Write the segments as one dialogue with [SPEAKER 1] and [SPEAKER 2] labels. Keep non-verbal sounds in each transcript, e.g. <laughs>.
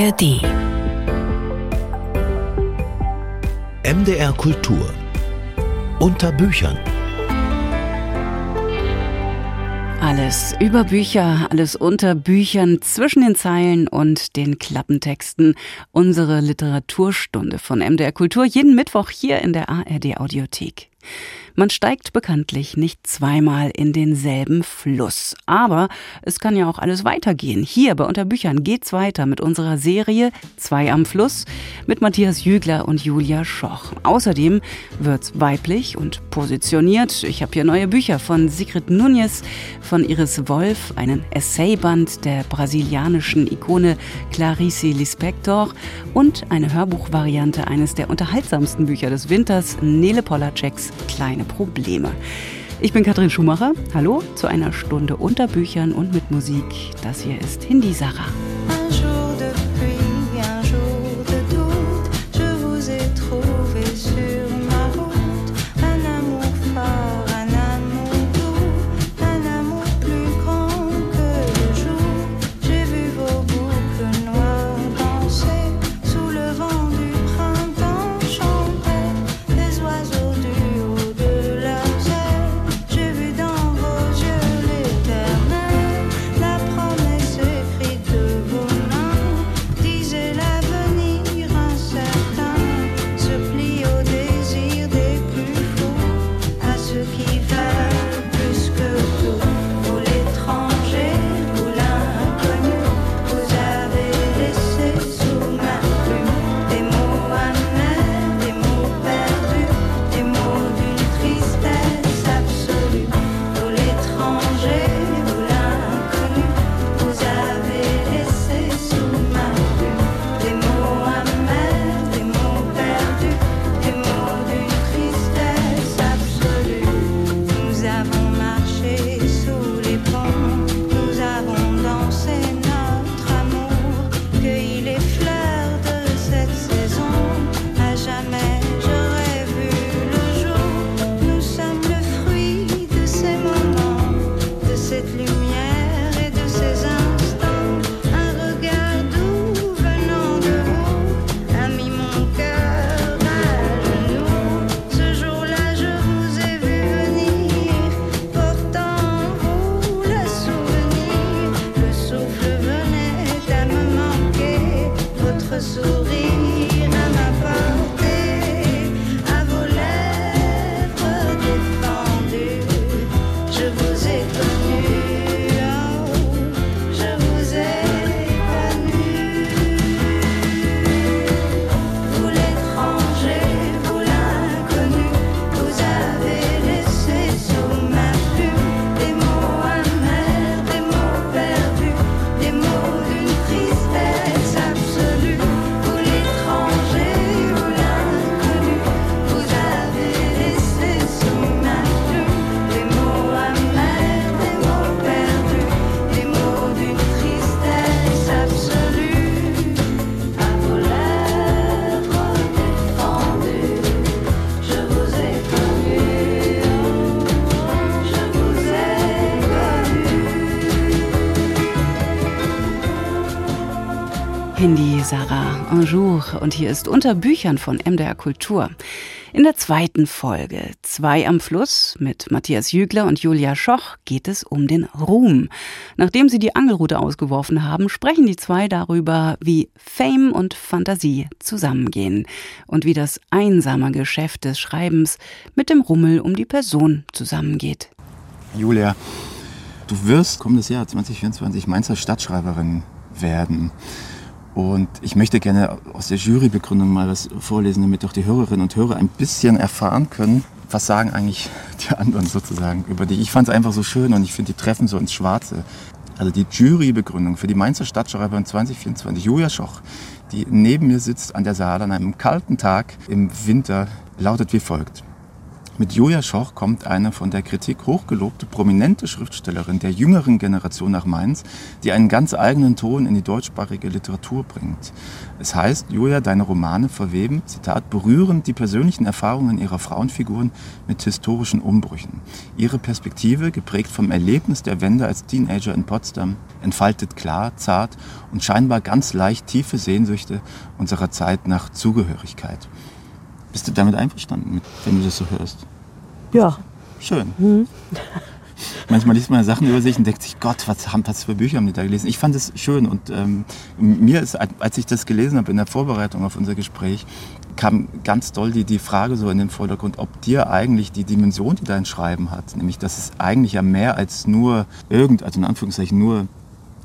[SPEAKER 1] ARD.
[SPEAKER 2] MDR Kultur. Unter Büchern.
[SPEAKER 1] Alles über Bücher, alles unter Büchern, zwischen den Zeilen und den Klappentexten. Unsere Literaturstunde von MDR Kultur jeden Mittwoch hier in der ARD Audiothek. Man steigt bekanntlich nicht zweimal in denselben Fluss. Aber es kann ja auch alles weitergehen. Hier bei Unterbüchern geht's weiter mit unserer Serie Zwei am Fluss mit Matthias Jügler und Julia Schoch. Außerdem wird's weiblich und positioniert. Ich habe hier neue Bücher von Sigrid Núñez, von Iris Wolf, einen Essayband der brasilianischen Ikone Clarice Lispector und eine Hörbuchvariante eines der unterhaltsamsten Bücher des Winters, Nele Polaceks Kleine Probleme. Ich bin Katrin Schumacher. Hallo zu einer Stunde unter Büchern und mit Musik. Das hier ist Hindi Sarah. Anjour und hier ist unter Büchern von MDR Kultur. In der zweiten Folge Zwei am Fluss mit Matthias Jügler und Julia Schoch geht es um den Ruhm. Nachdem sie die Angelrute ausgeworfen haben, sprechen die zwei darüber, wie Fame und Fantasie zusammengehen und wie das einsame Geschäft des Schreibens mit dem Rummel um die Person zusammengeht.
[SPEAKER 3] Julia, du wirst kommendes Jahr 2024 Mainzer Stadtschreiberin werden. Und ich möchte gerne aus der Jurybegründung mal was vorlesen, damit auch die Hörerinnen und Hörer ein bisschen erfahren können, was sagen eigentlich die anderen sozusagen über die. Ich fand es einfach so schön und ich finde, die treffen so ins Schwarze. Also die Jurybegründung für die Mainzer Stadtschreiberin 2024, Julia Schoch, die neben mir sitzt an der Saale an einem kalten Tag im Winter, lautet wie folgt. Mit Julia Schoch kommt eine von der Kritik hochgelobte, prominente Schriftstellerin der jüngeren Generation nach Mainz, die einen ganz eigenen Ton in die deutschsprachige Literatur bringt. Es heißt, Julia, deine Romane verweben, Zitat, berührend die persönlichen Erfahrungen ihrer Frauenfiguren mit historischen Umbrüchen. Ihre Perspektive, geprägt vom Erlebnis der Wende als Teenager in Potsdam, entfaltet klar, zart und scheinbar ganz leicht tiefe Sehnsüchte unserer Zeit nach Zugehörigkeit. Bist du damit einverstanden, wenn du das so hörst?
[SPEAKER 4] Ja.
[SPEAKER 3] Schön. Mhm. Manchmal liest man Sachen über sich und denkt sich, Gott, was, haben, was für Bücher haben die da gelesen? Ich fand es schön und ähm, mir ist, als ich das gelesen habe in der Vorbereitung auf unser Gespräch, kam ganz doll die, die Frage so in den Vordergrund, ob dir eigentlich die Dimension, die dein Schreiben hat, nämlich dass es eigentlich ja mehr als nur irgend, also in Anführungszeichen nur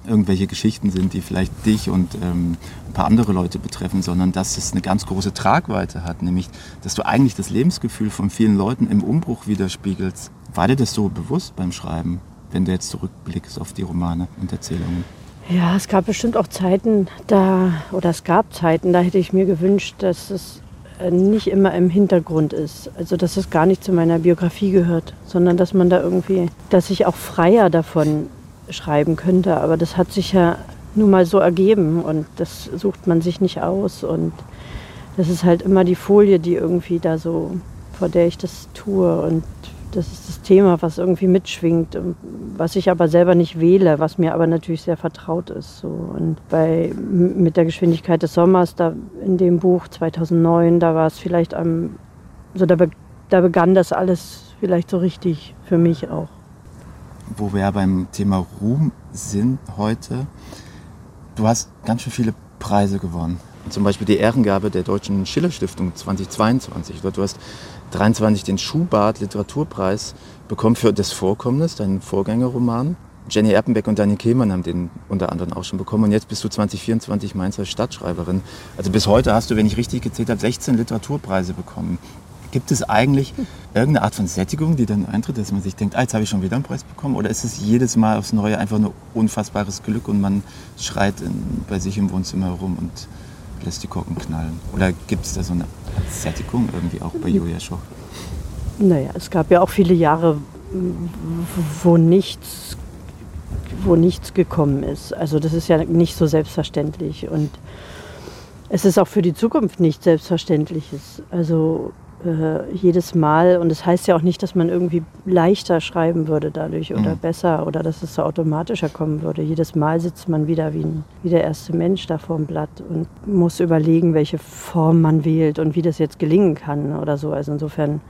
[SPEAKER 3] irgendwelche Geschichten sind, die vielleicht dich und ähm, ein paar andere Leute betreffen, sondern dass es eine ganz große Tragweite hat, nämlich dass du eigentlich das Lebensgefühl von vielen Leuten im Umbruch widerspiegelst. War dir das so bewusst beim Schreiben, wenn du jetzt zurückblickst auf die Romane und Erzählungen?
[SPEAKER 4] Ja, es gab bestimmt auch Zeiten, da, oder es gab Zeiten, da hätte ich mir gewünscht, dass es äh, nicht immer im Hintergrund ist. Also dass es gar nicht zu meiner Biografie gehört, sondern dass man da irgendwie, dass ich auch freier davon schreiben könnte. Aber das hat sich ja nun mal so ergeben und das sucht man sich nicht aus. Und das ist halt immer die Folie, die irgendwie da so, vor der ich das tue. Und das ist das Thema, was irgendwie mitschwingt, was ich aber selber nicht wähle, was mir aber natürlich sehr vertraut ist. So. Und bei, mit der Geschwindigkeit des Sommers, da in dem Buch 2009, da war es vielleicht am, so da, be, da begann das alles vielleicht so richtig für mich auch.
[SPEAKER 3] Wo wir ja beim Thema Ruhm sind heute, du hast ganz schön viele Preise gewonnen. Zum Beispiel die Ehrengabe der Deutschen Schiller Stiftung 2022. Du hast 23 den Schubart Literaturpreis bekommen für das Vorkommnis, deinen Vorgängerroman. Jenny Erpenbeck und Dani Kehlmann haben den unter anderem auch schon bekommen. Und jetzt bist du 2024 Mainzer Stadtschreiberin. Also bis heute hast du, wenn ich richtig gezählt habe, 16 Literaturpreise bekommen. Gibt es eigentlich irgendeine Art von Sättigung, die dann eintritt, dass man sich denkt, ah, jetzt habe ich schon wieder einen Preis bekommen? Oder ist es jedes Mal aufs Neue einfach nur unfassbares Glück und man schreit in, bei sich im Wohnzimmer herum und lässt die Korken knallen? Oder gibt es da so eine Sättigung irgendwie auch bei Julia Schoch?
[SPEAKER 4] Naja, es gab ja auch viele Jahre, wo nichts, wo nichts gekommen ist. Also das ist ja nicht so selbstverständlich. Und es ist auch für die Zukunft nicht selbstverständliches. Also äh, jedes Mal. Und das heißt ja auch nicht, dass man irgendwie leichter schreiben würde dadurch oder mhm. besser oder dass es so automatischer kommen würde. Jedes Mal sitzt man wieder wie, ein, wie der erste Mensch da vor dem Blatt und muss überlegen, welche Form man wählt und wie das jetzt gelingen kann oder so. Also insofern,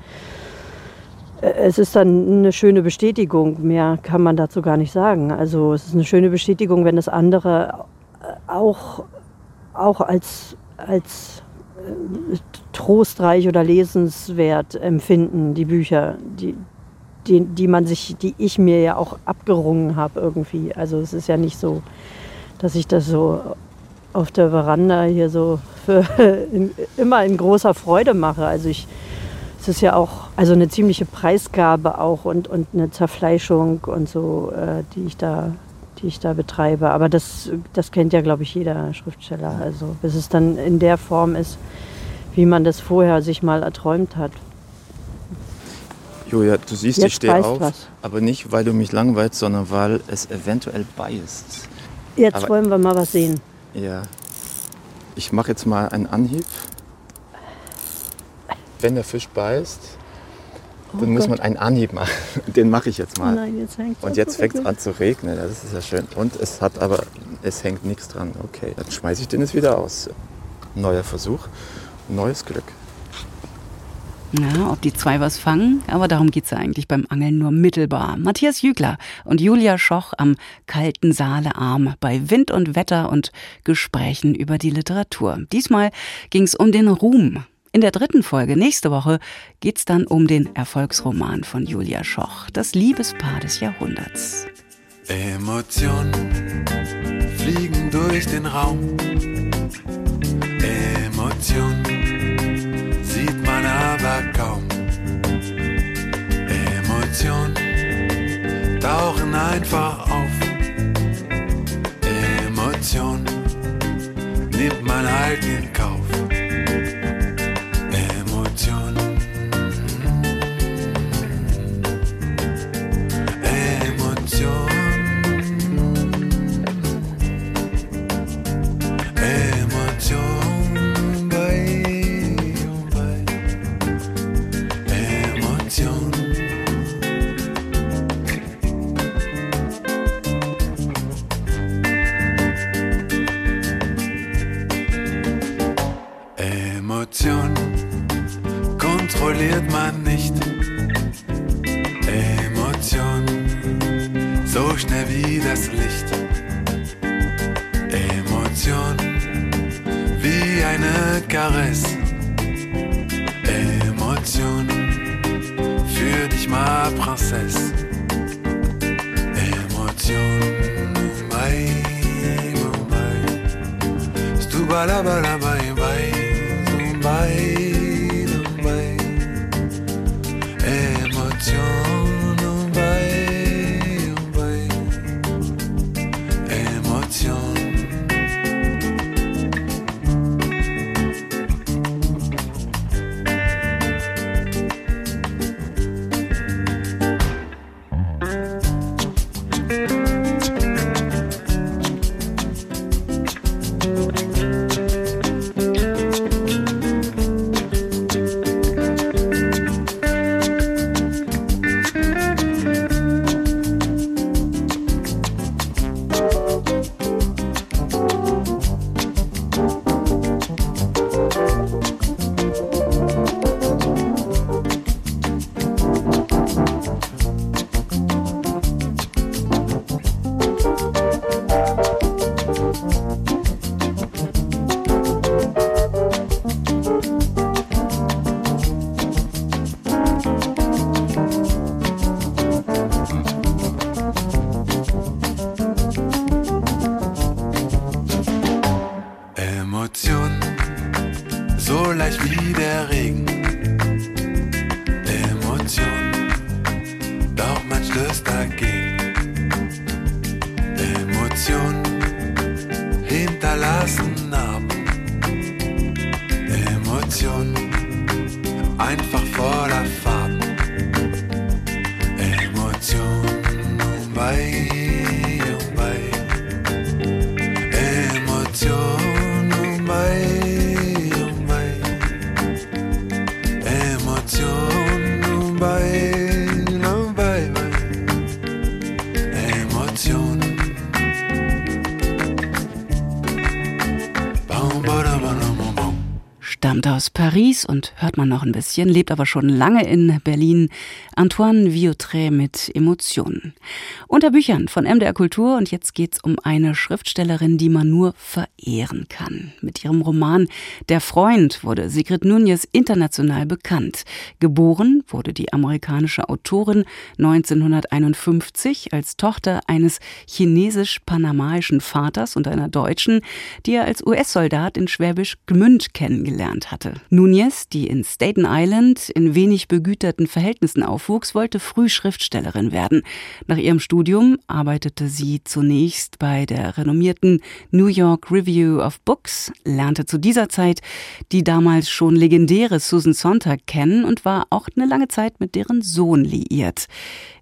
[SPEAKER 4] äh, es ist dann eine schöne Bestätigung. Mehr kann man dazu gar nicht sagen. Also es ist eine schöne Bestätigung, wenn das andere auch, auch als, als trostreich oder lesenswert empfinden, die Bücher, die, die, die man sich, die ich mir ja auch abgerungen habe irgendwie. Also es ist ja nicht so, dass ich das so auf der Veranda hier so <laughs> in, immer in großer Freude mache. Also ich, es ist ja auch also eine ziemliche Preisgabe auch und, und eine Zerfleischung und so, äh, die ich da die ich da betreibe. Aber das, das kennt ja, glaube ich, jeder Schriftsteller. Also bis es dann in der Form ist, wie man das vorher sich mal erträumt hat.
[SPEAKER 3] Julia, du siehst, Jetzt ich stehe auf, was. aber nicht, weil du mich langweilst, sondern weil es eventuell beißt.
[SPEAKER 4] Jetzt aber, wollen wir mal was sehen.
[SPEAKER 3] Ja. Ich mache jetzt mal einen Anhieb. Wenn der Fisch beißt, oh dann Gott. muss man einen Anhieb machen. <laughs> Den mache ich jetzt mal.
[SPEAKER 4] Nein, jetzt hängt
[SPEAKER 3] Und jetzt fängt es an zu regnen. Das ist ja schön. Und es hat aber, es hängt nichts dran. Okay, dann schmeiße ich den jetzt wieder aus. Neuer Versuch neues Glück.
[SPEAKER 5] Na, ob die zwei was fangen, aber darum geht es ja eigentlich beim Angeln nur mittelbar. Matthias Jügler und Julia Schoch am kalten Saalearm bei Wind und Wetter und Gesprächen über die Literatur. Diesmal ging es um den Ruhm. In der dritten Folge nächste Woche geht es dann um den Erfolgsroman von Julia Schoch, das Liebespaar des Jahrhunderts.
[SPEAKER 6] Emotionen fliegen durch den Raum. Emotionen sieht man aber kaum. Emotionen tauchen einfach auf. Emotionen nimmt man halt in Kauf. Kontrolliert man nicht. Emotion, so schnell wie das Licht. Emotion, wie eine Caresse. Emotion, für dich ma Princesse. Emotion, bye, bye. Stubala, bala,
[SPEAKER 5] und hört man noch ein bisschen, lebt aber schon lange in Berlin. Antoine Viautré mit Emotionen. Unter Büchern von MDR Kultur und jetzt geht's um eine Schriftstellerin, die man nur verehren kann. Mit ihrem Roman Der Freund wurde Sigrid Núñez international bekannt. Geboren wurde die amerikanische Autorin 1951 als Tochter eines chinesisch-panamaischen Vaters und einer Deutschen, die er als US-Soldat in Schwäbisch Gmünd kennengelernt hatte. Die in Staten Island in wenig begüterten Verhältnissen aufwuchs, wollte früh Schriftstellerin werden. Nach ihrem Studium arbeitete sie zunächst bei der renommierten New York Review of Books, lernte zu dieser Zeit die damals schon legendäre Susan Sontag kennen und war auch eine lange Zeit mit deren Sohn liiert.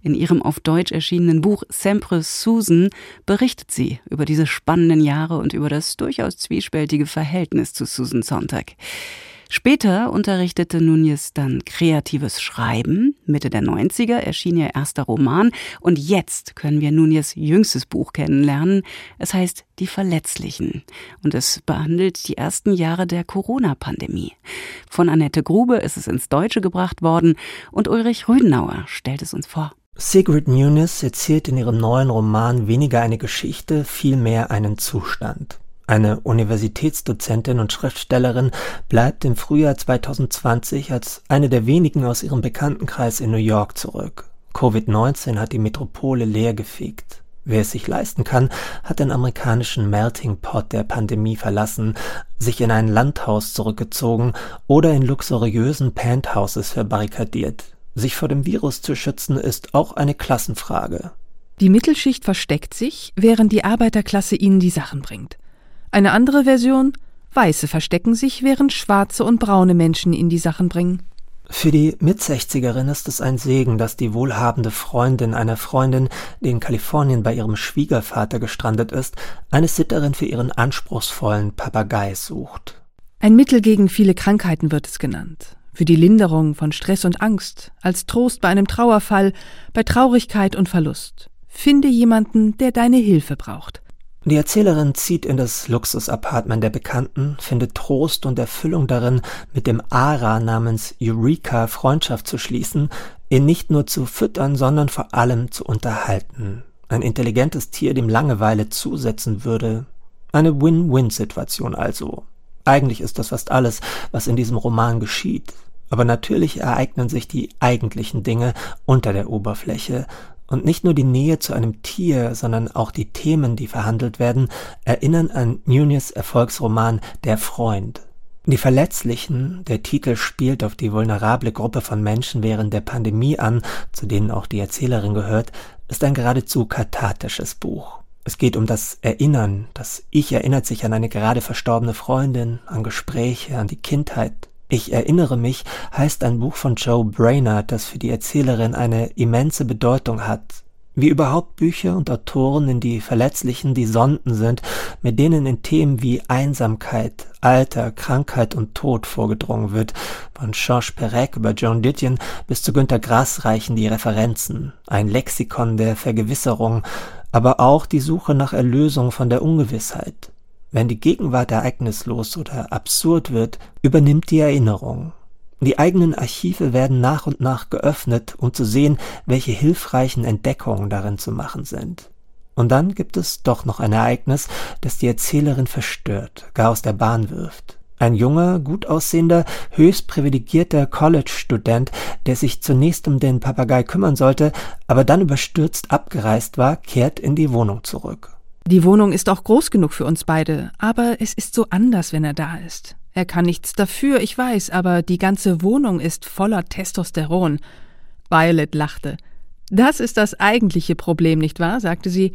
[SPEAKER 5] In ihrem auf Deutsch erschienenen Buch Sempre Susan berichtet sie über diese spannenden Jahre und über das durchaus zwiespältige Verhältnis zu Susan Sontag. Später unterrichtete Núñez dann kreatives Schreiben. Mitte der 90er erschien ihr erster Roman und jetzt können wir Núñez jüngstes Buch kennenlernen. Es heißt Die Verletzlichen und es behandelt die ersten Jahre der Corona-Pandemie. Von Annette Grube ist es ins Deutsche gebracht worden und Ulrich Rüdenauer stellt es uns vor.
[SPEAKER 7] Sigrid Nunes erzählt in ihrem neuen Roman weniger eine Geschichte, vielmehr einen Zustand. Eine Universitätsdozentin und Schriftstellerin bleibt im Frühjahr 2020 als eine der wenigen aus ihrem Bekanntenkreis in New York zurück. Covid-19 hat die Metropole leergefegt. Wer es sich leisten kann, hat den amerikanischen Melting Pot der Pandemie verlassen, sich in ein Landhaus zurückgezogen oder in luxuriösen Penthouses verbarrikadiert. Sich vor dem Virus zu schützen ist auch eine Klassenfrage.
[SPEAKER 8] Die Mittelschicht versteckt sich, während die Arbeiterklasse ihnen die Sachen bringt. Eine andere Version Weiße verstecken sich, während schwarze und braune Menschen ihnen die Sachen bringen.
[SPEAKER 7] Für die Mitsechzigerin ist es ein Segen, dass die wohlhabende Freundin einer Freundin, die in Kalifornien bei ihrem Schwiegervater gestrandet ist, eine Sitterin für ihren anspruchsvollen Papagei sucht.
[SPEAKER 8] Ein Mittel gegen viele Krankheiten wird es genannt. Für die Linderung von Stress und Angst, als Trost bei einem Trauerfall, bei Traurigkeit und Verlust. Finde jemanden, der deine Hilfe braucht.
[SPEAKER 7] Die Erzählerin zieht in das Luxusapartment der Bekannten, findet Trost und Erfüllung darin, mit dem Ara namens Eureka Freundschaft zu schließen, ihn nicht nur zu füttern, sondern vor allem zu unterhalten. Ein intelligentes Tier, dem Langeweile zusetzen würde. Eine Win-Win-Situation also. Eigentlich ist das fast alles, was in diesem Roman geschieht. Aber natürlich ereignen sich die eigentlichen Dinge unter der Oberfläche, und nicht nur die Nähe zu einem Tier, sondern auch die Themen, die verhandelt werden, erinnern an Nunes Erfolgsroman Der Freund. Die Verletzlichen, der Titel spielt auf die vulnerable Gruppe von Menschen während der Pandemie an, zu denen auch die Erzählerin gehört, ist ein geradezu kathartisches Buch. Es geht um das Erinnern, das Ich erinnert sich an eine gerade verstorbene Freundin, an Gespräche, an die Kindheit, ich erinnere mich heißt ein Buch von Joe Brainerd, das für die Erzählerin eine immense Bedeutung hat. Wie überhaupt Bücher und Autoren in die Verletzlichen die Sonden sind, mit denen in Themen wie Einsamkeit, Alter, Krankheit und Tod vorgedrungen wird. Von Georges Perec über Joan Didion bis zu Günter Grass reichen die Referenzen. Ein Lexikon der Vergewisserung, aber auch die Suche nach Erlösung von der Ungewissheit. Wenn die Gegenwart ereignislos oder absurd wird, übernimmt die Erinnerung. Die eigenen Archive werden nach und nach geöffnet, um zu sehen, welche hilfreichen Entdeckungen darin zu machen sind. Und dann gibt es doch noch ein Ereignis, das die Erzählerin verstört, gar aus der Bahn wirft. Ein junger, gut aussehender, höchst privilegierter College-Student, der sich zunächst um den Papagei kümmern sollte, aber dann überstürzt abgereist war, kehrt in die Wohnung zurück.
[SPEAKER 9] Die Wohnung ist auch groß genug für uns beide, aber es ist so anders, wenn er da ist. Er kann nichts dafür, ich weiß, aber die ganze Wohnung ist voller Testosteron. Violet lachte. Das ist das eigentliche Problem, nicht wahr? sagte sie.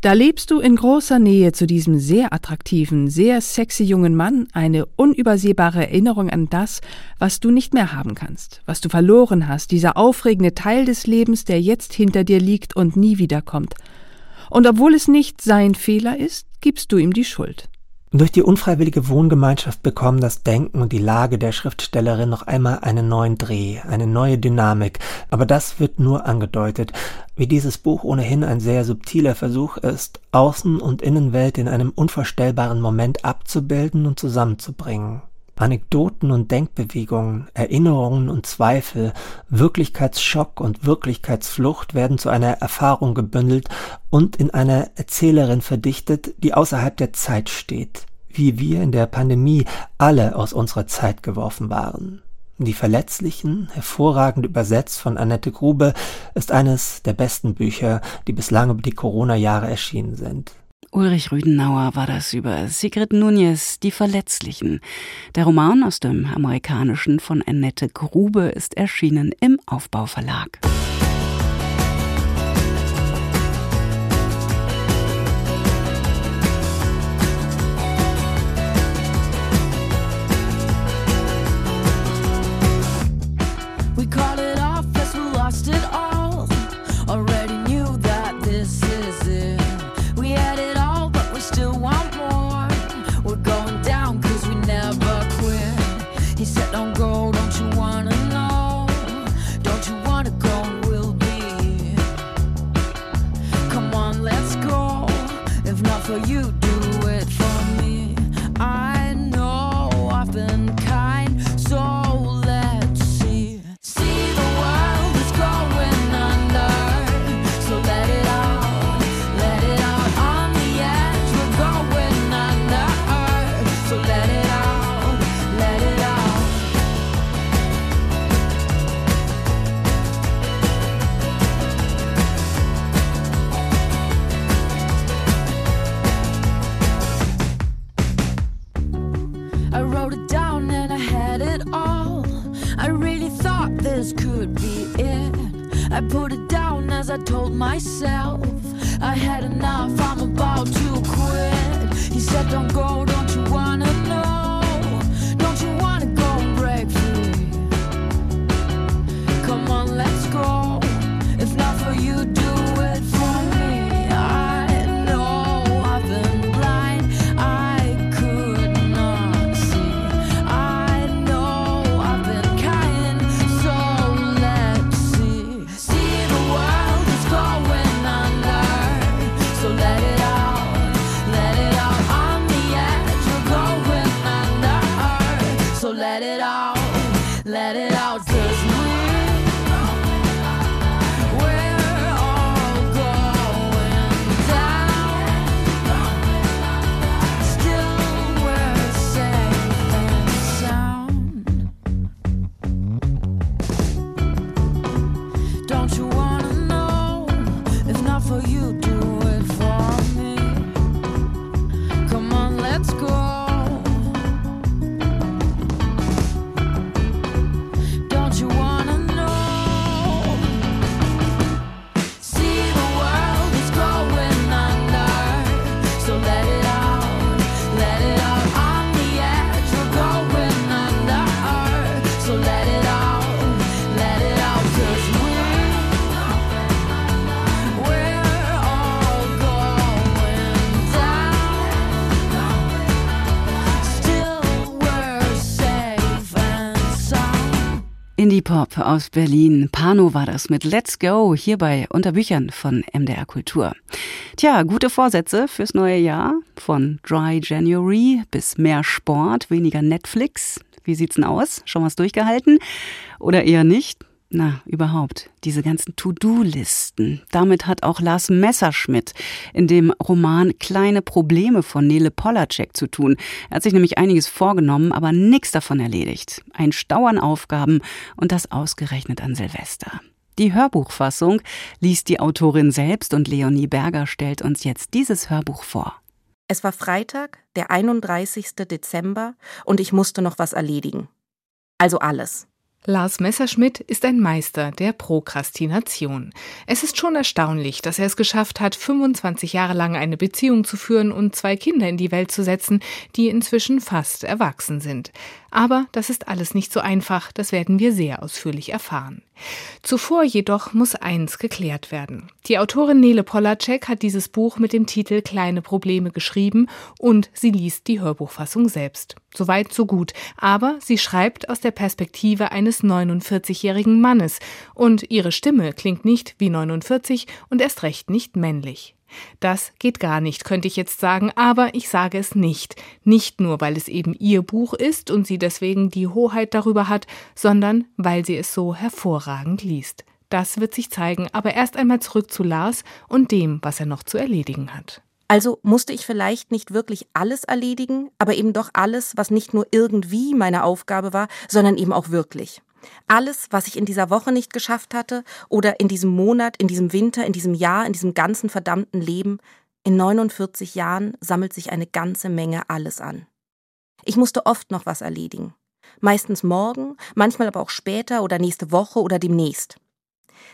[SPEAKER 9] Da lebst du in großer Nähe zu diesem sehr attraktiven, sehr sexy jungen Mann, eine unübersehbare Erinnerung an das, was du nicht mehr haben kannst, was du verloren hast, dieser aufregende Teil des Lebens, der jetzt hinter dir liegt und nie wiederkommt. Und obwohl es nicht sein Fehler ist, gibst du ihm die Schuld.
[SPEAKER 7] Durch die unfreiwillige Wohngemeinschaft bekommen das Denken und die Lage der Schriftstellerin noch einmal einen neuen Dreh, eine neue Dynamik, aber das wird nur angedeutet, wie dieses Buch ohnehin ein sehr subtiler Versuch ist, Außen- und Innenwelt in einem unvorstellbaren Moment abzubilden und zusammenzubringen. Anekdoten und Denkbewegungen, Erinnerungen und Zweifel, Wirklichkeitsschock und Wirklichkeitsflucht werden zu einer Erfahrung gebündelt und in einer Erzählerin verdichtet, die außerhalb der Zeit steht, wie wir in der Pandemie alle aus unserer Zeit geworfen waren. Die Verletzlichen, hervorragend übersetzt von Annette Grube, ist eines der besten Bücher, die bislang über die Corona-Jahre erschienen sind.
[SPEAKER 5] Ulrich Rüdenauer war das über Sigrid Nunez, Die Verletzlichen. Der Roman aus dem amerikanischen von Annette Grube ist erschienen im Aufbauverlag.
[SPEAKER 10] so let it it out, let it out, cause my
[SPEAKER 5] Hip-Hop aus Berlin. Pano war das mit Let's Go hier bei Unterbüchern von MDR Kultur. Tja, gute Vorsätze fürs neue Jahr. Von Dry January bis mehr Sport, weniger Netflix. Wie sieht's denn aus? Schon was durchgehalten? Oder eher nicht? Na, überhaupt, diese ganzen To-Do-Listen. Damit hat auch Lars Messerschmidt in dem Roman Kleine Probleme von Nele Polacek zu tun. Er hat sich nämlich einiges vorgenommen, aber nichts davon erledigt. Ein Stau an Aufgaben und das ausgerechnet an Silvester. Die Hörbuchfassung liest die Autorin selbst und Leonie Berger stellt uns jetzt dieses Hörbuch vor.
[SPEAKER 11] Es war Freitag, der 31. Dezember, und ich musste noch was erledigen. Also alles.
[SPEAKER 8] Lars Messerschmidt ist ein Meister der Prokrastination. Es ist schon erstaunlich, dass er es geschafft hat, 25 Jahre lang eine Beziehung zu führen und zwei Kinder in die Welt zu setzen, die inzwischen fast erwachsen sind. Aber das ist alles nicht so einfach, das werden wir sehr ausführlich erfahren. Zuvor jedoch muss eins geklärt werden. Die Autorin Nele Polacek hat dieses Buch mit dem Titel Kleine Probleme geschrieben und sie liest die Hörbuchfassung selbst. Soweit, so gut. Aber sie schreibt aus der Perspektive eines 49-jährigen Mannes und ihre Stimme klingt nicht wie 49 und erst recht nicht männlich. Das geht gar nicht, könnte ich jetzt sagen, aber ich sage es nicht. Nicht nur, weil es eben ihr Buch ist und sie deswegen die Hoheit darüber hat, sondern weil sie es so hervorragend liest. Das wird sich zeigen, aber erst einmal zurück zu Lars und dem, was er noch zu erledigen hat.
[SPEAKER 11] Also musste ich vielleicht nicht wirklich alles erledigen, aber eben doch alles, was nicht nur irgendwie meine Aufgabe war, sondern eben auch wirklich. Alles, was ich in dieser Woche nicht geschafft hatte oder in diesem Monat, in diesem Winter, in diesem Jahr, in diesem ganzen verdammten Leben, in 49 Jahren sammelt sich eine ganze Menge alles an. Ich musste oft noch was erledigen. Meistens morgen, manchmal aber auch später oder nächste Woche oder demnächst.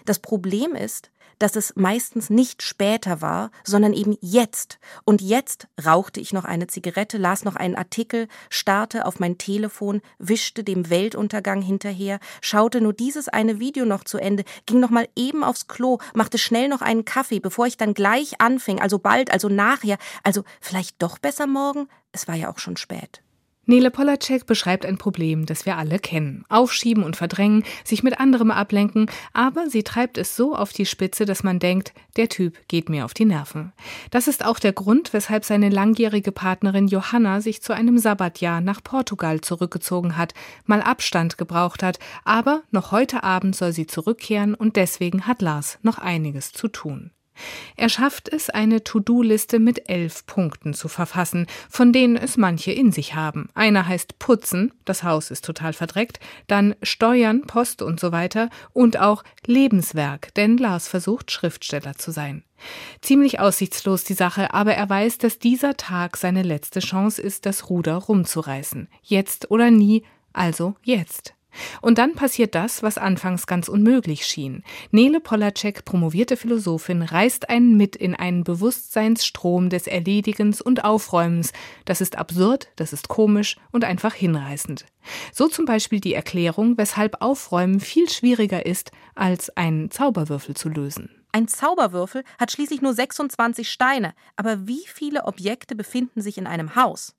[SPEAKER 11] Das Problem ist, dass es meistens nicht später war, sondern eben jetzt. Und jetzt rauchte ich noch eine Zigarette, las noch einen Artikel, starrte auf mein Telefon, wischte dem Weltuntergang hinterher, schaute nur dieses eine Video noch zu Ende, ging noch mal eben aufs Klo, machte schnell noch einen Kaffee, bevor ich dann gleich anfing, also bald, also nachher, also vielleicht doch besser morgen? Es war ja auch schon spät.
[SPEAKER 8] Nele Polacek beschreibt ein Problem, das wir alle kennen. Aufschieben und verdrängen, sich mit anderem ablenken, aber sie treibt es so auf die Spitze, dass man denkt, der Typ geht mir auf die Nerven. Das ist auch der Grund, weshalb seine langjährige Partnerin Johanna sich zu einem Sabbatjahr nach Portugal zurückgezogen hat, mal Abstand gebraucht hat, aber noch heute Abend soll sie zurückkehren und deswegen hat Lars noch einiges zu tun. Er schafft es, eine To-Do-Liste mit elf Punkten zu verfassen, von denen es manche in sich haben. Einer heißt Putzen, das Haus ist total verdreckt, dann Steuern, Post und so weiter und auch Lebenswerk, denn Lars versucht, Schriftsteller zu sein. Ziemlich aussichtslos die Sache, aber er weiß, dass dieser Tag seine letzte Chance ist, das Ruder rumzureißen. Jetzt oder nie, also jetzt. Und dann passiert das, was anfangs ganz unmöglich schien. Nele Polacek, promovierte Philosophin, reißt einen mit in einen Bewusstseinsstrom des Erledigens und Aufräumens. Das ist absurd, das ist komisch und einfach hinreißend. So zum Beispiel die Erklärung, weshalb Aufräumen viel schwieriger ist, als einen Zauberwürfel zu lösen.
[SPEAKER 11] Ein Zauberwürfel hat schließlich nur 26 Steine, aber wie viele Objekte befinden sich in einem Haus?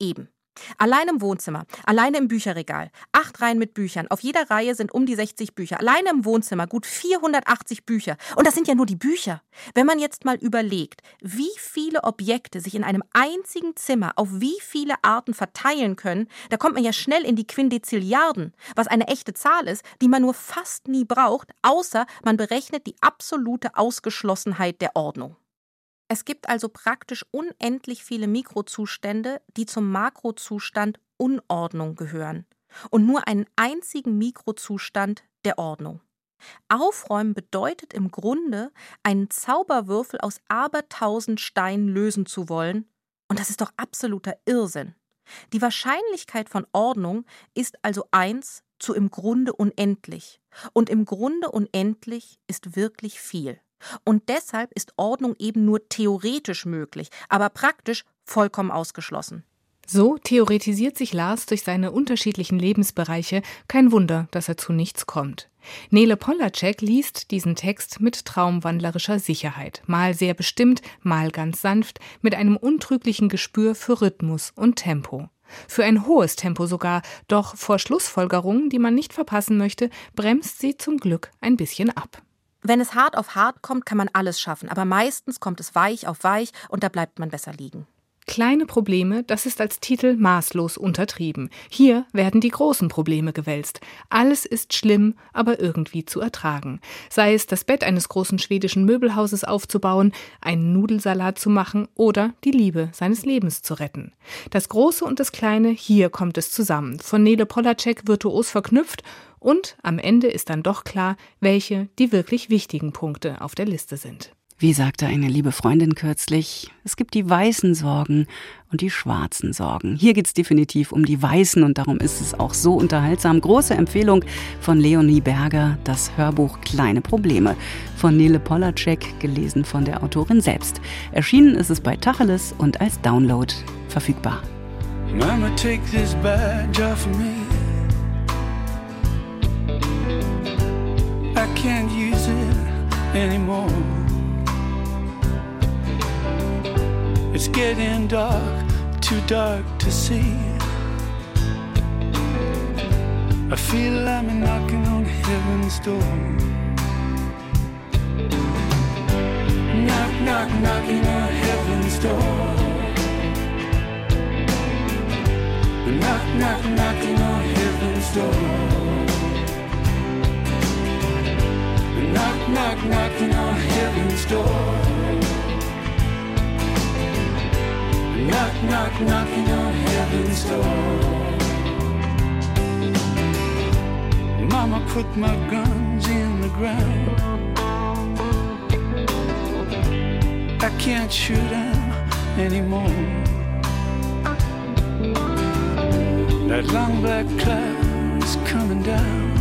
[SPEAKER 11] Eben. Allein im Wohnzimmer, alleine im Bücherregal, acht Reihen mit Büchern, auf jeder Reihe sind um die 60 Bücher, alleine im Wohnzimmer gut 480 Bücher. Und das sind ja nur die Bücher. Wenn man jetzt mal überlegt, wie viele Objekte sich in einem einzigen Zimmer auf wie viele Arten verteilen können, da kommt man ja schnell in die Quindezilliarden, was eine echte Zahl ist, die man nur fast nie braucht, außer man berechnet die absolute Ausgeschlossenheit der Ordnung. Es gibt also praktisch unendlich viele Mikrozustände, die zum Makrozustand Unordnung gehören und nur einen einzigen Mikrozustand der Ordnung. Aufräumen bedeutet im Grunde, einen Zauberwürfel aus abertausend Steinen lösen zu wollen, und das ist doch absoluter Irrsinn. Die Wahrscheinlichkeit von Ordnung ist also eins zu im Grunde unendlich, und im Grunde unendlich ist wirklich viel. Und deshalb ist Ordnung eben nur theoretisch möglich, aber praktisch vollkommen ausgeschlossen.
[SPEAKER 8] So theoretisiert sich Lars durch seine unterschiedlichen Lebensbereiche, kein Wunder, dass er zu nichts kommt. Nele Polacek liest diesen Text mit traumwandlerischer Sicherheit, mal sehr bestimmt, mal ganz sanft, mit einem untrüglichen Gespür für Rhythmus und Tempo. Für ein hohes Tempo sogar, doch vor Schlussfolgerungen, die man nicht verpassen möchte, bremst sie zum Glück ein bisschen ab.
[SPEAKER 11] Wenn es hart auf hart kommt, kann man alles schaffen, aber meistens kommt es weich auf weich und da bleibt man besser liegen.
[SPEAKER 8] Kleine Probleme, das ist als Titel maßlos untertrieben. Hier werden die großen Probleme gewälzt. Alles ist schlimm, aber irgendwie zu ertragen. Sei es das Bett eines großen schwedischen Möbelhauses aufzubauen, einen Nudelsalat zu machen oder die Liebe seines Lebens zu retten. Das Große und das Kleine, hier kommt es zusammen. Von Nele Polacek virtuos verknüpft und am Ende ist dann doch klar, welche die wirklich wichtigen Punkte auf der Liste sind.
[SPEAKER 12] Wie sagte eine liebe Freundin kürzlich, es gibt die weißen Sorgen und die schwarzen Sorgen. Hier geht es definitiv um die weißen und darum ist es auch so unterhaltsam. Große Empfehlung von Leonie Berger, das Hörbuch Kleine Probleme von Nele Polacek, gelesen von der Autorin selbst. Erschienen ist es bei Tacheles und als Download verfügbar. Mama, take this badge off me. Anymore. It's getting dark, too dark to see. I feel I'm knocking on heaven's door. Knock, knock, knocking on heaven's door. Knock, knock, knocking on heaven's door. Knock, knock, knocking on heaven's door. Knock, knock, knocking on heaven's door. Mama put my guns in the ground. I can't shoot them anymore. That long black cloud is coming down.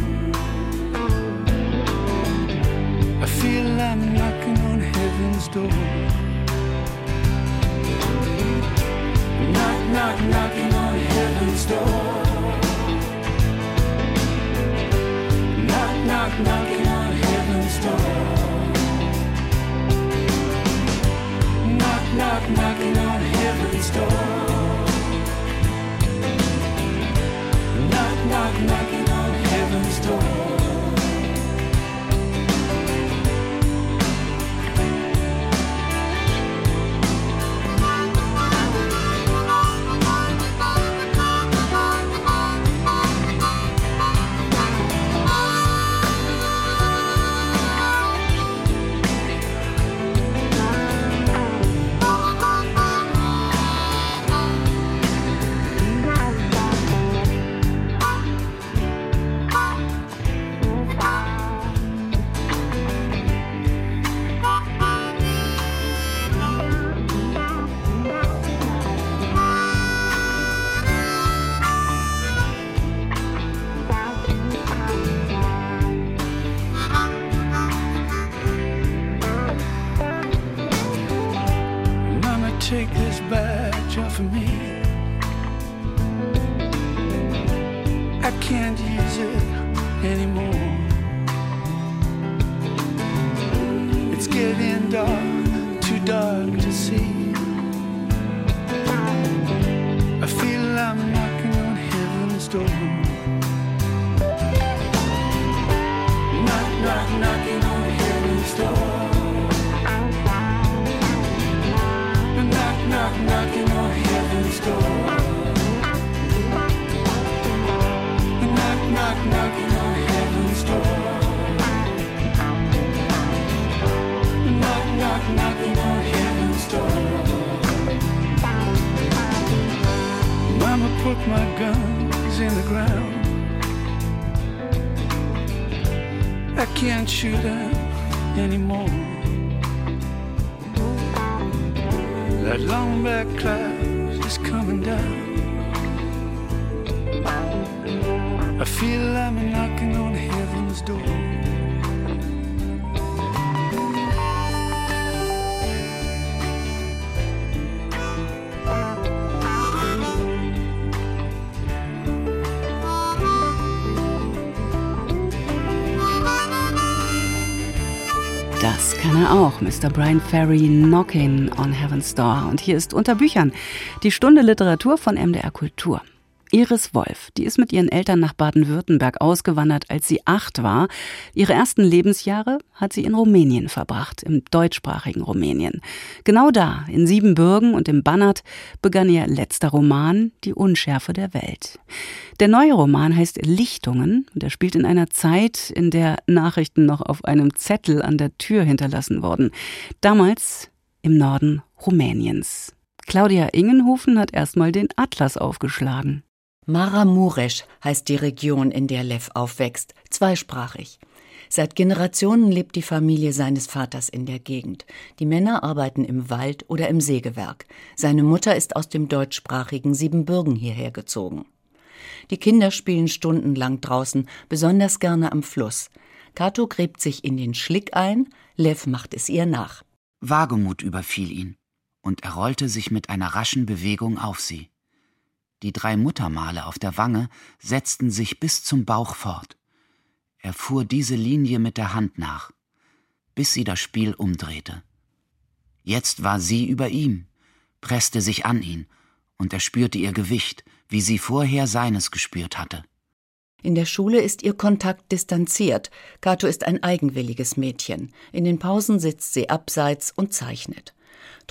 [SPEAKER 12] Feel I'm knocking on heaven's door. knock, knock, knocking on heaven's door. Knock, knock, knocking on heaven's door. Knock, knock, knocking on heaven's door. my guns in the ground. I
[SPEAKER 5] can't
[SPEAKER 12] shoot them anymore. That long black cloud is coming down. I feel I'm knocking.
[SPEAKER 5] Kann er auch, Mr. Brian Ferry, Knocking on Heaven's Door. Und hier ist unter Büchern die Stunde Literatur von MDR Kultur. Iris Wolf, die ist mit ihren Eltern nach Baden-Württemberg ausgewandert, als sie acht war. Ihre ersten Lebensjahre hat sie in Rumänien verbracht, im deutschsprachigen Rumänien. Genau da, in Siebenbürgen und im Bannert, begann ihr letzter Roman, Die Unschärfe der Welt. Der neue Roman heißt Lichtungen und er spielt in einer Zeit, in der Nachrichten noch auf einem Zettel an der Tür hinterlassen wurden. Damals im Norden Rumäniens. Claudia Ingenhofen hat erstmal den Atlas aufgeschlagen.
[SPEAKER 13] Maramuresch heißt die Region, in der Lev aufwächst, zweisprachig. Seit Generationen lebt die Familie seines Vaters in der Gegend. Die Männer arbeiten im Wald oder im Sägewerk. Seine Mutter ist aus dem deutschsprachigen Siebenbürgen hierher gezogen. Die Kinder spielen stundenlang draußen, besonders gerne am Fluss. Kato gräbt sich in den Schlick ein, Lev macht es ihr nach.
[SPEAKER 14] Wagemut überfiel ihn, und er rollte sich mit einer raschen Bewegung auf sie. Die drei Muttermale auf der Wange setzten sich bis zum Bauch fort. Er fuhr diese Linie mit der Hand nach, bis sie das Spiel umdrehte. Jetzt war sie über ihm, presste sich an ihn, und er spürte ihr Gewicht, wie sie vorher seines gespürt hatte.
[SPEAKER 13] In der Schule ist ihr Kontakt distanziert. Kato ist ein eigenwilliges Mädchen. In den Pausen sitzt sie abseits und zeichnet.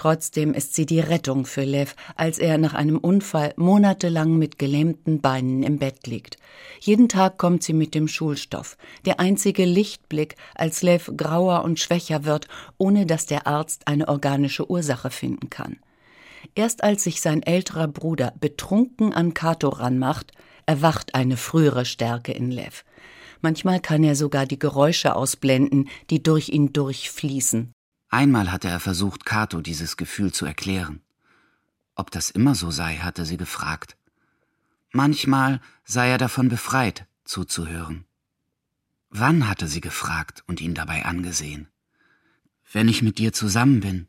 [SPEAKER 13] Trotzdem ist sie die Rettung für Lev, als er nach einem Unfall monatelang mit gelähmten Beinen im Bett liegt. Jeden Tag kommt sie mit dem Schulstoff, der einzige Lichtblick, als Lev grauer und schwächer wird, ohne dass der Arzt eine organische Ursache finden kann. Erst als sich sein älterer Bruder betrunken an Kato ranmacht, erwacht eine frühere Stärke in Lev. Manchmal kann er sogar die Geräusche ausblenden, die durch ihn durchfließen.
[SPEAKER 14] Einmal hatte er versucht, Kato dieses Gefühl zu erklären. Ob das immer so sei, hatte sie gefragt. Manchmal sei er davon befreit, zuzuhören. Wann hatte sie gefragt und ihn dabei angesehen? Wenn ich mit dir zusammen bin.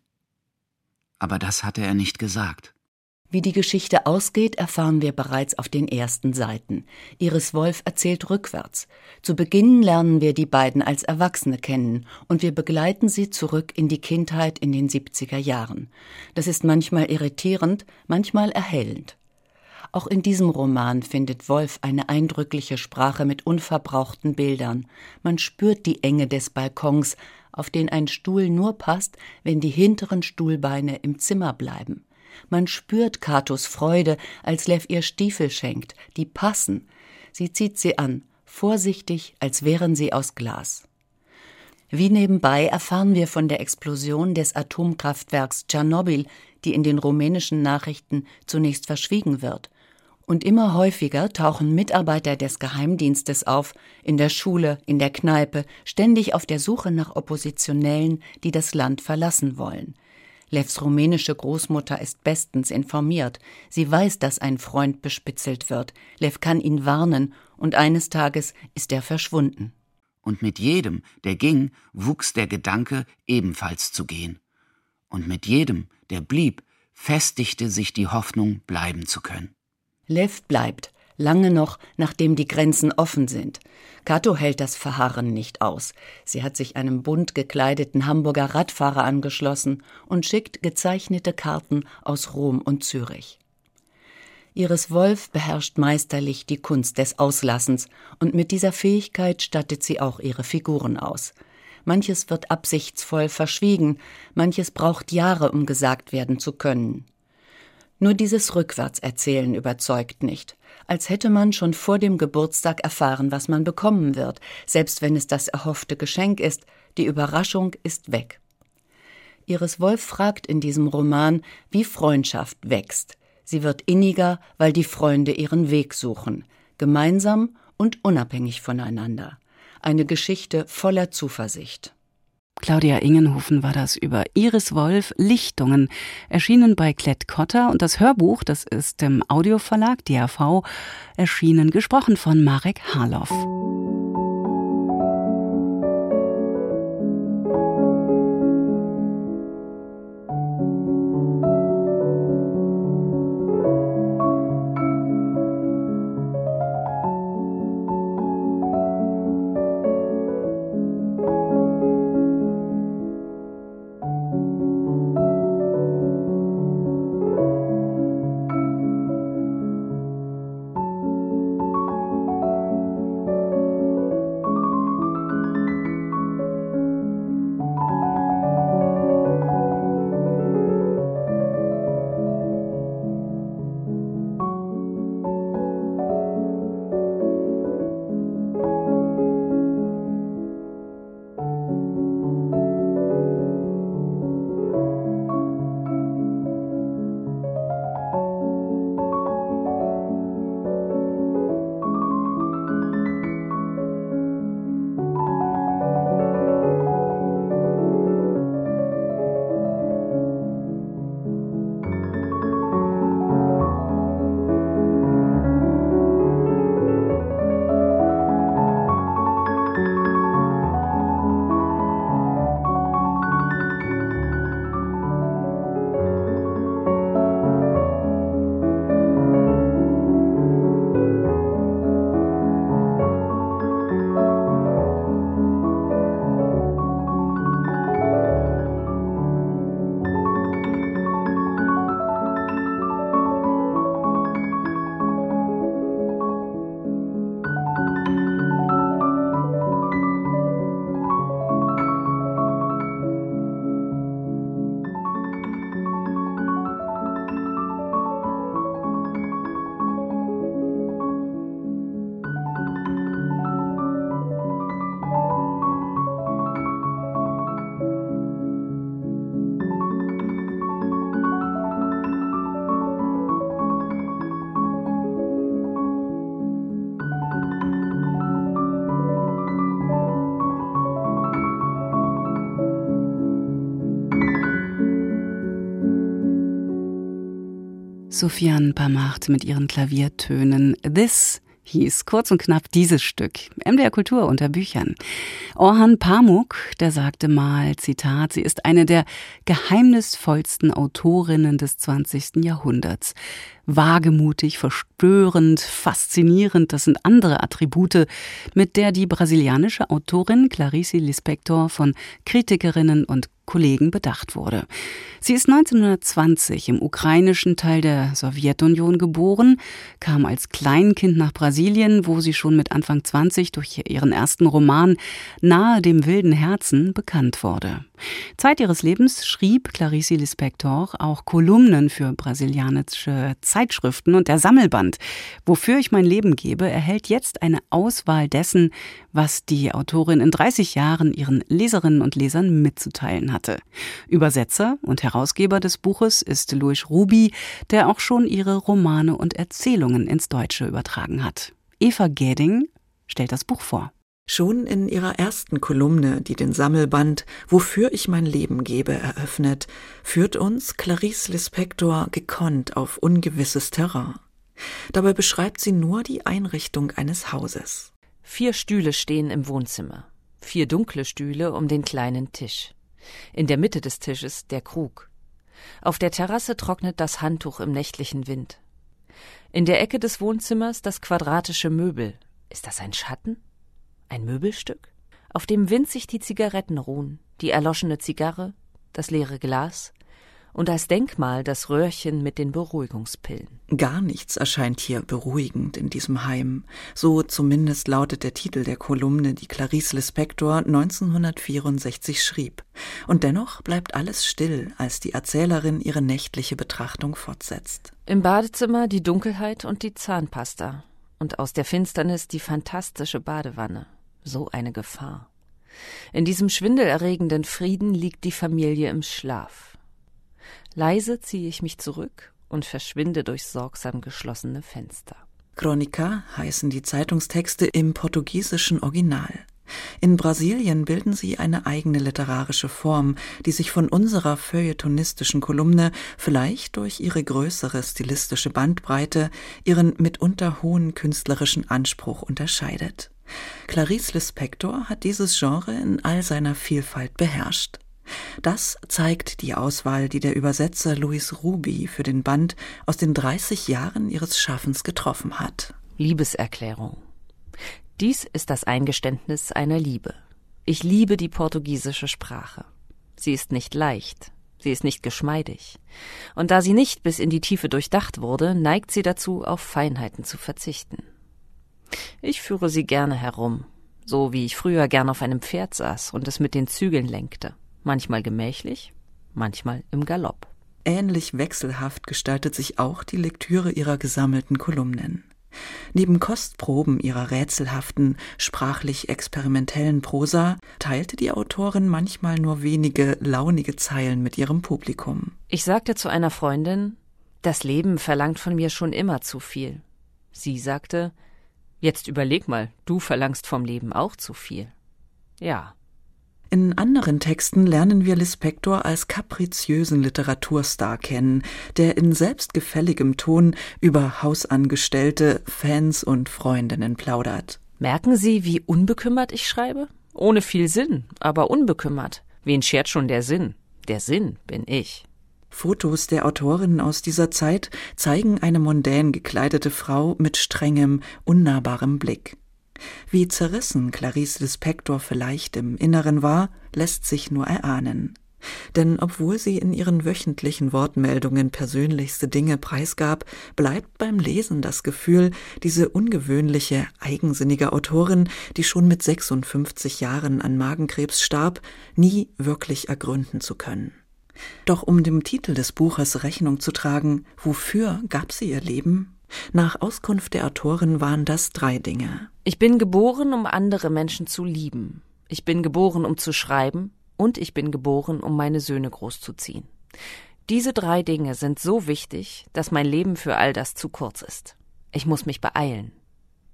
[SPEAKER 14] Aber das hatte er nicht gesagt.
[SPEAKER 13] Wie die Geschichte ausgeht, erfahren wir bereits auf den ersten Seiten. Iris Wolf erzählt rückwärts. Zu Beginn lernen wir die beiden als Erwachsene kennen und wir begleiten sie zurück in die Kindheit in den 70er Jahren. Das ist manchmal irritierend, manchmal erhellend. Auch in diesem Roman findet Wolf eine eindrückliche Sprache mit unverbrauchten Bildern. Man spürt die Enge des Balkons, auf den ein Stuhl nur passt, wenn die hinteren Stuhlbeine im Zimmer bleiben. Man spürt Katos Freude, als Lev ihr Stiefel schenkt, die passen. Sie zieht sie an, vorsichtig, als wären sie aus Glas. Wie nebenbei erfahren wir von der Explosion des Atomkraftwerks Tschernobyl, die in den rumänischen Nachrichten zunächst verschwiegen wird. Und immer häufiger tauchen Mitarbeiter des Geheimdienstes auf, in der Schule, in der Kneipe, ständig auf der Suche nach Oppositionellen, die das Land verlassen wollen. Levs rumänische Großmutter ist bestens informiert. Sie weiß, dass ein Freund bespitzelt wird. Lev kann ihn warnen, und eines Tages ist er verschwunden.
[SPEAKER 14] Und mit jedem, der ging, wuchs der Gedanke, ebenfalls zu gehen. Und mit jedem, der blieb, festigte sich die Hoffnung, bleiben zu können.
[SPEAKER 13] Lev bleibt, lange noch, nachdem die Grenzen offen sind. Kato hält das Verharren nicht aus. Sie hat sich einem bunt gekleideten Hamburger Radfahrer angeschlossen und schickt gezeichnete Karten aus Rom und Zürich. Iris Wolf beherrscht meisterlich die Kunst des Auslassens und mit dieser Fähigkeit stattet sie auch ihre Figuren aus. Manches wird absichtsvoll verschwiegen, manches braucht Jahre, um gesagt werden zu können. Nur dieses Rückwärtserzählen überzeugt nicht, als hätte man schon vor dem Geburtstag erfahren, was man bekommen wird, selbst wenn es das erhoffte Geschenk ist, die Überraschung ist weg. Iris Wolf fragt in diesem Roman, wie Freundschaft wächst. Sie wird inniger, weil die Freunde ihren Weg suchen, gemeinsam und unabhängig voneinander. Eine Geschichte voller Zuversicht.
[SPEAKER 5] Claudia Ingenhofen war das über Iris Wolf Lichtungen, erschienen bei Klett Cotta und das Hörbuch, das ist im Audioverlag DAV erschienen, gesprochen von Marek Harloff. Sofiane Pamacht mit ihren Klaviertönen. This hieß kurz und knapp dieses Stück. MDR Kultur unter Büchern. Orhan Pamuk, der sagte mal, Zitat, sie ist eine der geheimnisvollsten Autorinnen des 20. Jahrhunderts. Wagemutig, verstörend, faszinierend, das sind andere Attribute, mit der die brasilianische Autorin Clarice Lispector von Kritikerinnen und Kollegen bedacht wurde. Sie ist 1920 im ukrainischen Teil der Sowjetunion geboren, kam als Kleinkind nach Brasilien, wo sie schon mit Anfang 20 durch ihren ersten Roman Nahe dem wilden Herzen bekannt wurde. Zeit ihres Lebens schrieb Clarice Lispector auch Kolumnen für brasilianische Zeitschriften und der Sammelband Wofür ich mein Leben gebe erhält jetzt eine Auswahl dessen, was die Autorin in 30 Jahren ihren Leserinnen und Lesern mitzuteilen hatte. Übersetzer und Herausgeber des Buches ist Louis Ruby, der auch schon ihre Romane und Erzählungen ins Deutsche übertragen hat. Eva Gäding stellt das Buch vor.
[SPEAKER 15] Schon in ihrer ersten Kolumne, die den Sammelband Wofür ich mein Leben gebe eröffnet, führt uns Clarice Lispector gekonnt auf ungewisses Terrain. Dabei beschreibt sie nur die Einrichtung eines Hauses.
[SPEAKER 16] Vier Stühle stehen im Wohnzimmer, vier dunkle Stühle um den kleinen Tisch. In der Mitte des Tisches der Krug. Auf der Terrasse trocknet das Handtuch im nächtlichen Wind. In der Ecke des Wohnzimmers das quadratische Möbel. Ist das ein Schatten? Ein Möbelstück, auf dem winzig die Zigaretten ruhen, die erloschene Zigarre, das leere Glas und als Denkmal das Röhrchen mit den Beruhigungspillen.
[SPEAKER 15] Gar nichts erscheint hier beruhigend in diesem Heim. So zumindest lautet der Titel der Kolumne, die Clarice Lispector 1964 schrieb. Und dennoch bleibt alles still, als die Erzählerin ihre nächtliche Betrachtung fortsetzt.
[SPEAKER 16] Im Badezimmer die Dunkelheit und die Zahnpasta. Und aus der Finsternis die fantastische Badewanne so eine Gefahr. In diesem schwindelerregenden Frieden liegt die Familie im Schlaf. Leise ziehe ich mich zurück und verschwinde durch sorgsam geschlossene Fenster.
[SPEAKER 15] Chronica heißen die Zeitungstexte im portugiesischen Original. In Brasilien bilden sie eine eigene literarische Form, die sich von unserer feuilletonistischen Kolumne vielleicht durch ihre größere stilistische Bandbreite, ihren mitunter hohen künstlerischen Anspruch unterscheidet. Clarice Lispector hat dieses Genre in all seiner Vielfalt beherrscht. Das zeigt die Auswahl, die der Übersetzer Louis Ruby für den Band aus den 30 Jahren ihres Schaffens getroffen hat.
[SPEAKER 16] Liebeserklärung. Dies ist das Eingeständnis einer Liebe. Ich liebe die portugiesische Sprache. Sie ist nicht leicht, sie ist nicht geschmeidig. Und da sie nicht bis in die Tiefe durchdacht wurde, neigt sie dazu, auf Feinheiten zu verzichten. Ich führe sie gerne herum, so wie ich früher gern auf einem Pferd saß und es mit den Zügeln lenkte, manchmal gemächlich, manchmal im Galopp.
[SPEAKER 15] Ähnlich wechselhaft gestaltet sich auch die Lektüre ihrer gesammelten Kolumnen. Neben Kostproben ihrer rätselhaften, sprachlich experimentellen Prosa teilte die Autorin manchmal nur wenige launige Zeilen mit ihrem Publikum.
[SPEAKER 16] Ich sagte zu einer Freundin, das Leben verlangt von mir schon immer zu viel. Sie sagte, Jetzt überleg mal, du verlangst vom Leben auch zu viel. Ja.
[SPEAKER 15] In anderen Texten lernen wir Lispector als kapriziösen Literaturstar kennen, der in selbstgefälligem Ton über Hausangestellte, Fans und Freundinnen plaudert.
[SPEAKER 16] Merken Sie, wie unbekümmert ich schreibe? Ohne viel Sinn, aber unbekümmert. Wen schert schon der Sinn? Der Sinn bin ich.
[SPEAKER 15] Fotos der Autorin aus dieser Zeit zeigen eine mondän gekleidete Frau mit strengem, unnahbarem Blick. Wie zerrissen Clarice Lispector vielleicht im Inneren war, lässt sich nur erahnen. Denn obwohl sie in ihren wöchentlichen Wortmeldungen persönlichste Dinge preisgab, bleibt beim Lesen das Gefühl, diese ungewöhnliche, eigensinnige Autorin, die schon mit 56 Jahren an Magenkrebs starb, nie wirklich ergründen zu können. Doch um dem Titel des Buches Rechnung zu tragen, wofür gab sie ihr Leben? Nach Auskunft der Autorin waren das drei Dinge.
[SPEAKER 16] Ich bin geboren, um andere Menschen zu lieben. Ich bin geboren, um zu schreiben. Und ich bin geboren, um meine Söhne großzuziehen. Diese drei Dinge sind so wichtig, dass mein Leben für all das zu kurz ist. Ich muss mich beeilen.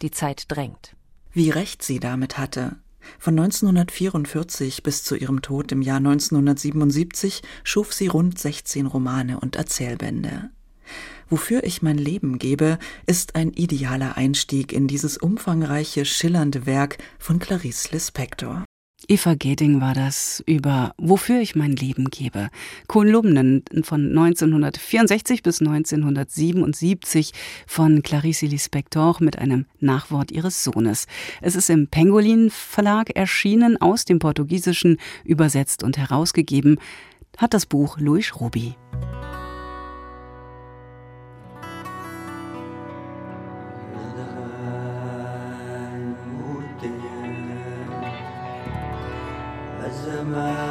[SPEAKER 16] Die Zeit drängt.
[SPEAKER 15] Wie recht sie damit hatte, von 1944 bis zu ihrem Tod im Jahr 1977 schuf sie rund 16 Romane und Erzählbände. Wofür ich mein Leben gebe, ist ein idealer Einstieg in dieses umfangreiche, schillernde Werk von Clarice Lispector.
[SPEAKER 10] Eva Geding war das über Wofür ich mein Leben gebe. Kolumnen von 1964 bis 1977 von Clarice Lispector mit einem Nachwort ihres Sohnes. Es ist im Pengolin Verlag erschienen, aus dem Portugiesischen übersetzt und herausgegeben, hat das Buch
[SPEAKER 17] my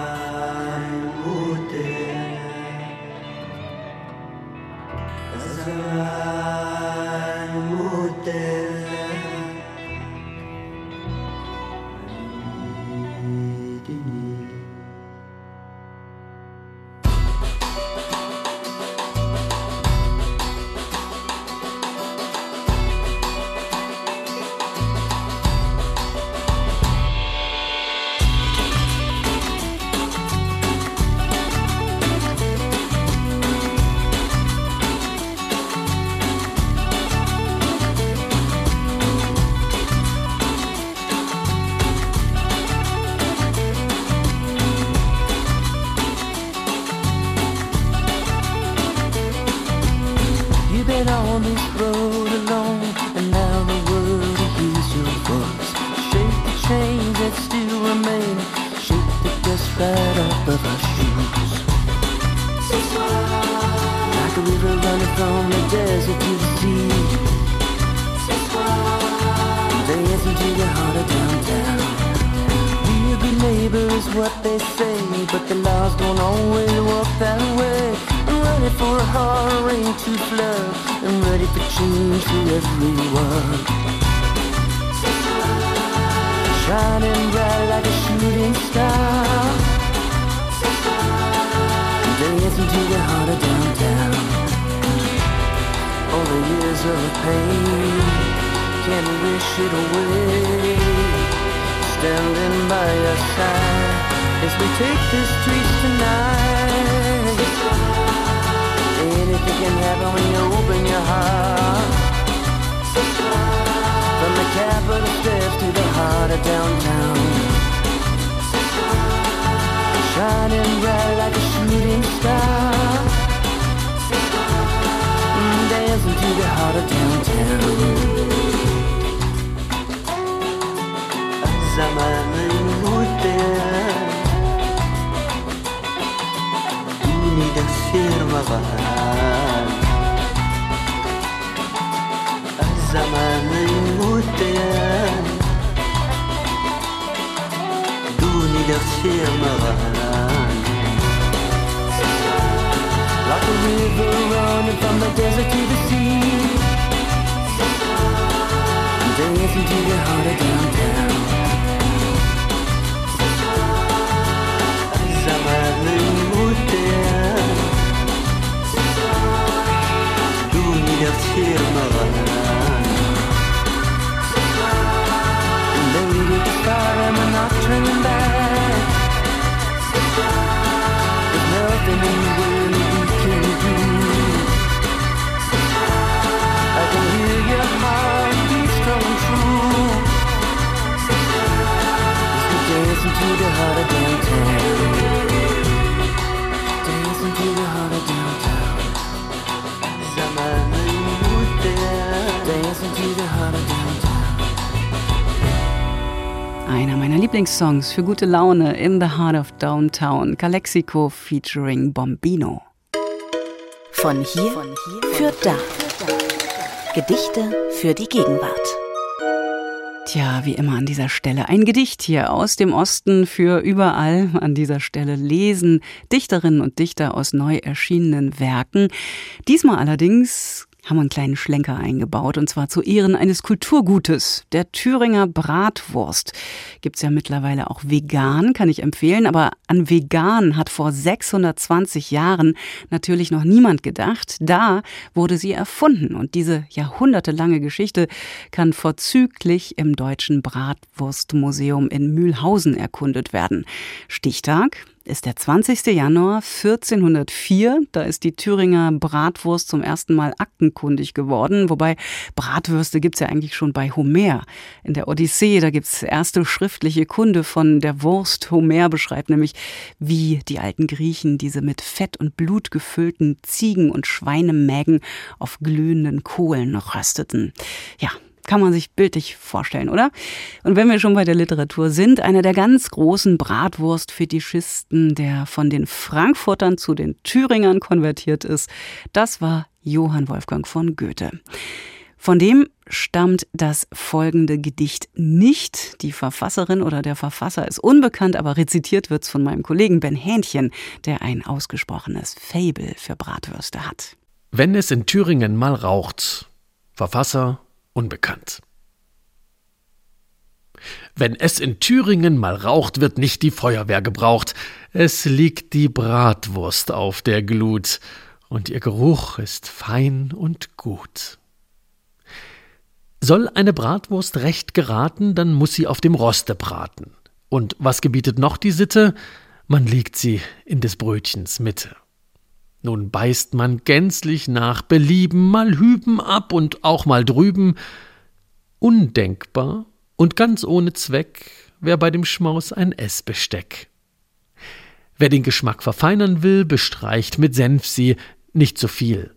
[SPEAKER 10] gets me to the heart of downtown. All the years of pain Can wish it away? Standing by your side As we take the streets tonight. Anything can happen when you open your heart. From the capital steps to the heart of downtown. Shining bright like a shooting star Dancing to the heart of downtown
[SPEAKER 17] زمان المدام دوني دسير مغام زمان المدام divertir morale.
[SPEAKER 10] Like a river running from the desert to the sea. Dancing to your heart of downtown.
[SPEAKER 17] Ça va le monter. Pour divertir morale.
[SPEAKER 10] Lady, I'm not turning back. Louis Ruby. Einer meiner Lieblingssongs für gute Laune in the Heart of Downtown, Calexico featuring Bombino.
[SPEAKER 18] Von hier, Von hier für da. Gedichte für die Gegenwart.
[SPEAKER 10] Tja, wie immer an dieser Stelle ein Gedicht hier aus dem Osten für überall an dieser Stelle lesen Dichterinnen und Dichter aus neu erschienenen Werken. Diesmal allerdings haben wir einen kleinen Schlenker eingebaut und zwar zu Ehren eines Kulturgutes, der Thüringer Bratwurst. Gibt's ja mittlerweile auch vegan, kann ich empfehlen, aber an vegan hat vor 620 Jahren natürlich noch niemand gedacht. Da wurde sie erfunden und diese jahrhundertelange Geschichte kann vorzüglich im Deutschen Bratwurstmuseum in Mühlhausen erkundet werden. Stichtag
[SPEAKER 5] ist der 20. Januar 1404. Da ist die Thüringer Bratwurst zum ersten Mal aktenkundig geworden. Wobei Bratwürste gibt's ja eigentlich schon bei Homer. In der Odyssee, da gibt's erste schriftliche Kunde von der Wurst. Homer beschreibt nämlich, wie die alten Griechen diese mit Fett und Blut gefüllten Ziegen- und Schweinemägen auf glühenden Kohlen rösteten. Ja, kann man sich bildlich vorstellen, oder? Und wenn wir schon bei der Literatur sind, einer der ganz großen Bratwurst-Fetischisten, der von den Frankfurtern zu den Thüringern konvertiert ist, das war Johann Wolfgang von Goethe. Von dem stammt das folgende Gedicht nicht. Die Verfasserin oder der Verfasser ist unbekannt, aber rezitiert wird's von meinem Kollegen Ben Hähnchen, der ein ausgesprochenes Fable für Bratwürste hat.
[SPEAKER 19] Wenn es in Thüringen mal raucht. Verfasser unbekannt. Wenn es in Thüringen mal raucht, wird nicht die Feuerwehr gebraucht. Es liegt die Bratwurst auf der Glut, und ihr Geruch ist fein und gut. Soll eine Bratwurst recht geraten, dann muss sie auf dem Roste braten. Und was gebietet noch die Sitte? Man legt sie in des Brötchens Mitte. Nun beißt man gänzlich nach Belieben, mal hüben ab und auch mal drüben. Undenkbar und ganz ohne Zweck wär bei dem Schmaus ein Essbesteck. Wer den Geschmack verfeinern will, bestreicht mit Senf sie nicht zu viel.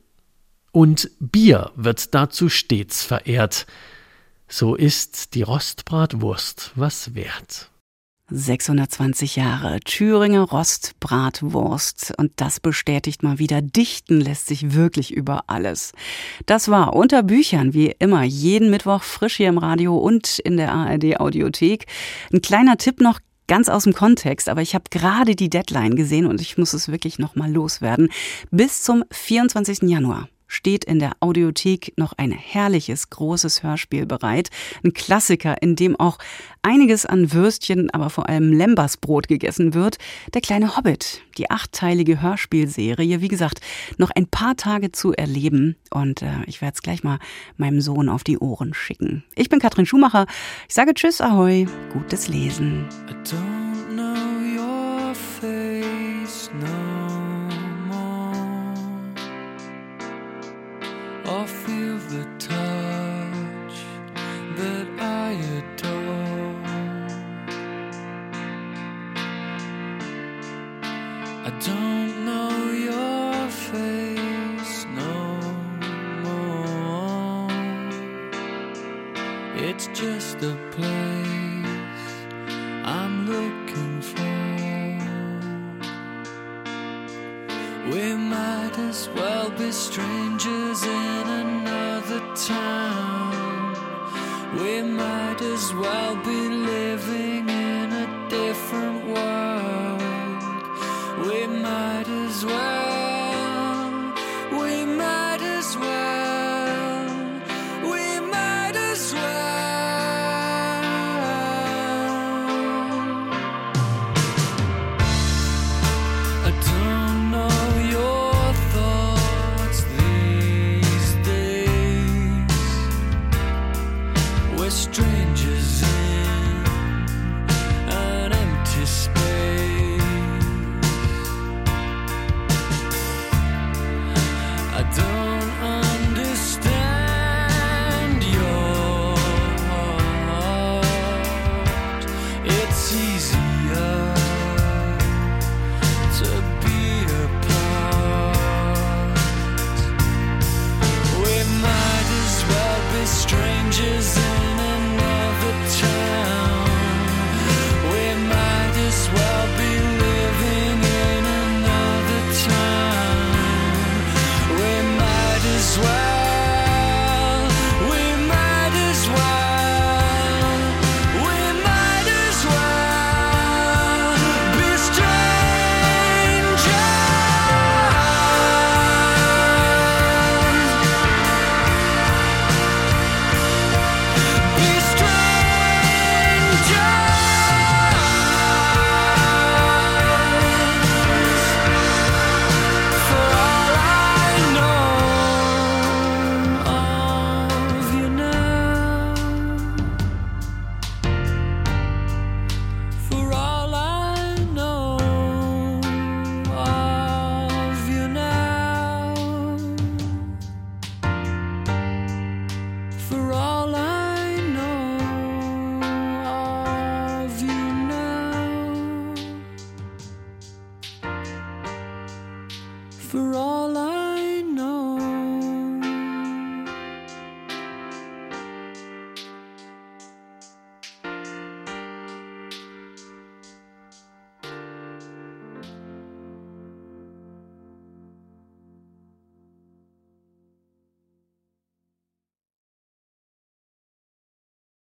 [SPEAKER 19] Und Bier wird dazu stets verehrt. So ist die Rostbratwurst was wert.
[SPEAKER 5] 620 Jahre Thüringer Rostbratwurst. Und das bestätigt mal wieder, dichten lässt sich wirklich über alles. Das war unter Büchern, wie immer, jeden Mittwoch frisch hier im Radio und in der ARD Audiothek. Ein kleiner Tipp noch, ganz aus dem Kontext, aber ich habe gerade die Deadline gesehen und ich muss es wirklich nochmal loswerden. Bis zum 24. Januar steht in der Audiothek noch ein herrliches, großes Hörspiel bereit. Ein Klassiker, in dem auch einiges an Würstchen, aber vor allem Lembersbrot gegessen wird. Der kleine Hobbit, die achtteilige Hörspielserie. Wie gesagt, noch ein paar Tage zu erleben. Und äh, ich werde es gleich mal meinem Sohn auf die Ohren schicken. Ich bin Katrin Schumacher. Ich sage Tschüss, Ahoi, gutes Lesen.
[SPEAKER 6] or a place I'm looking for. We might as well be strangers in another town. We might as well be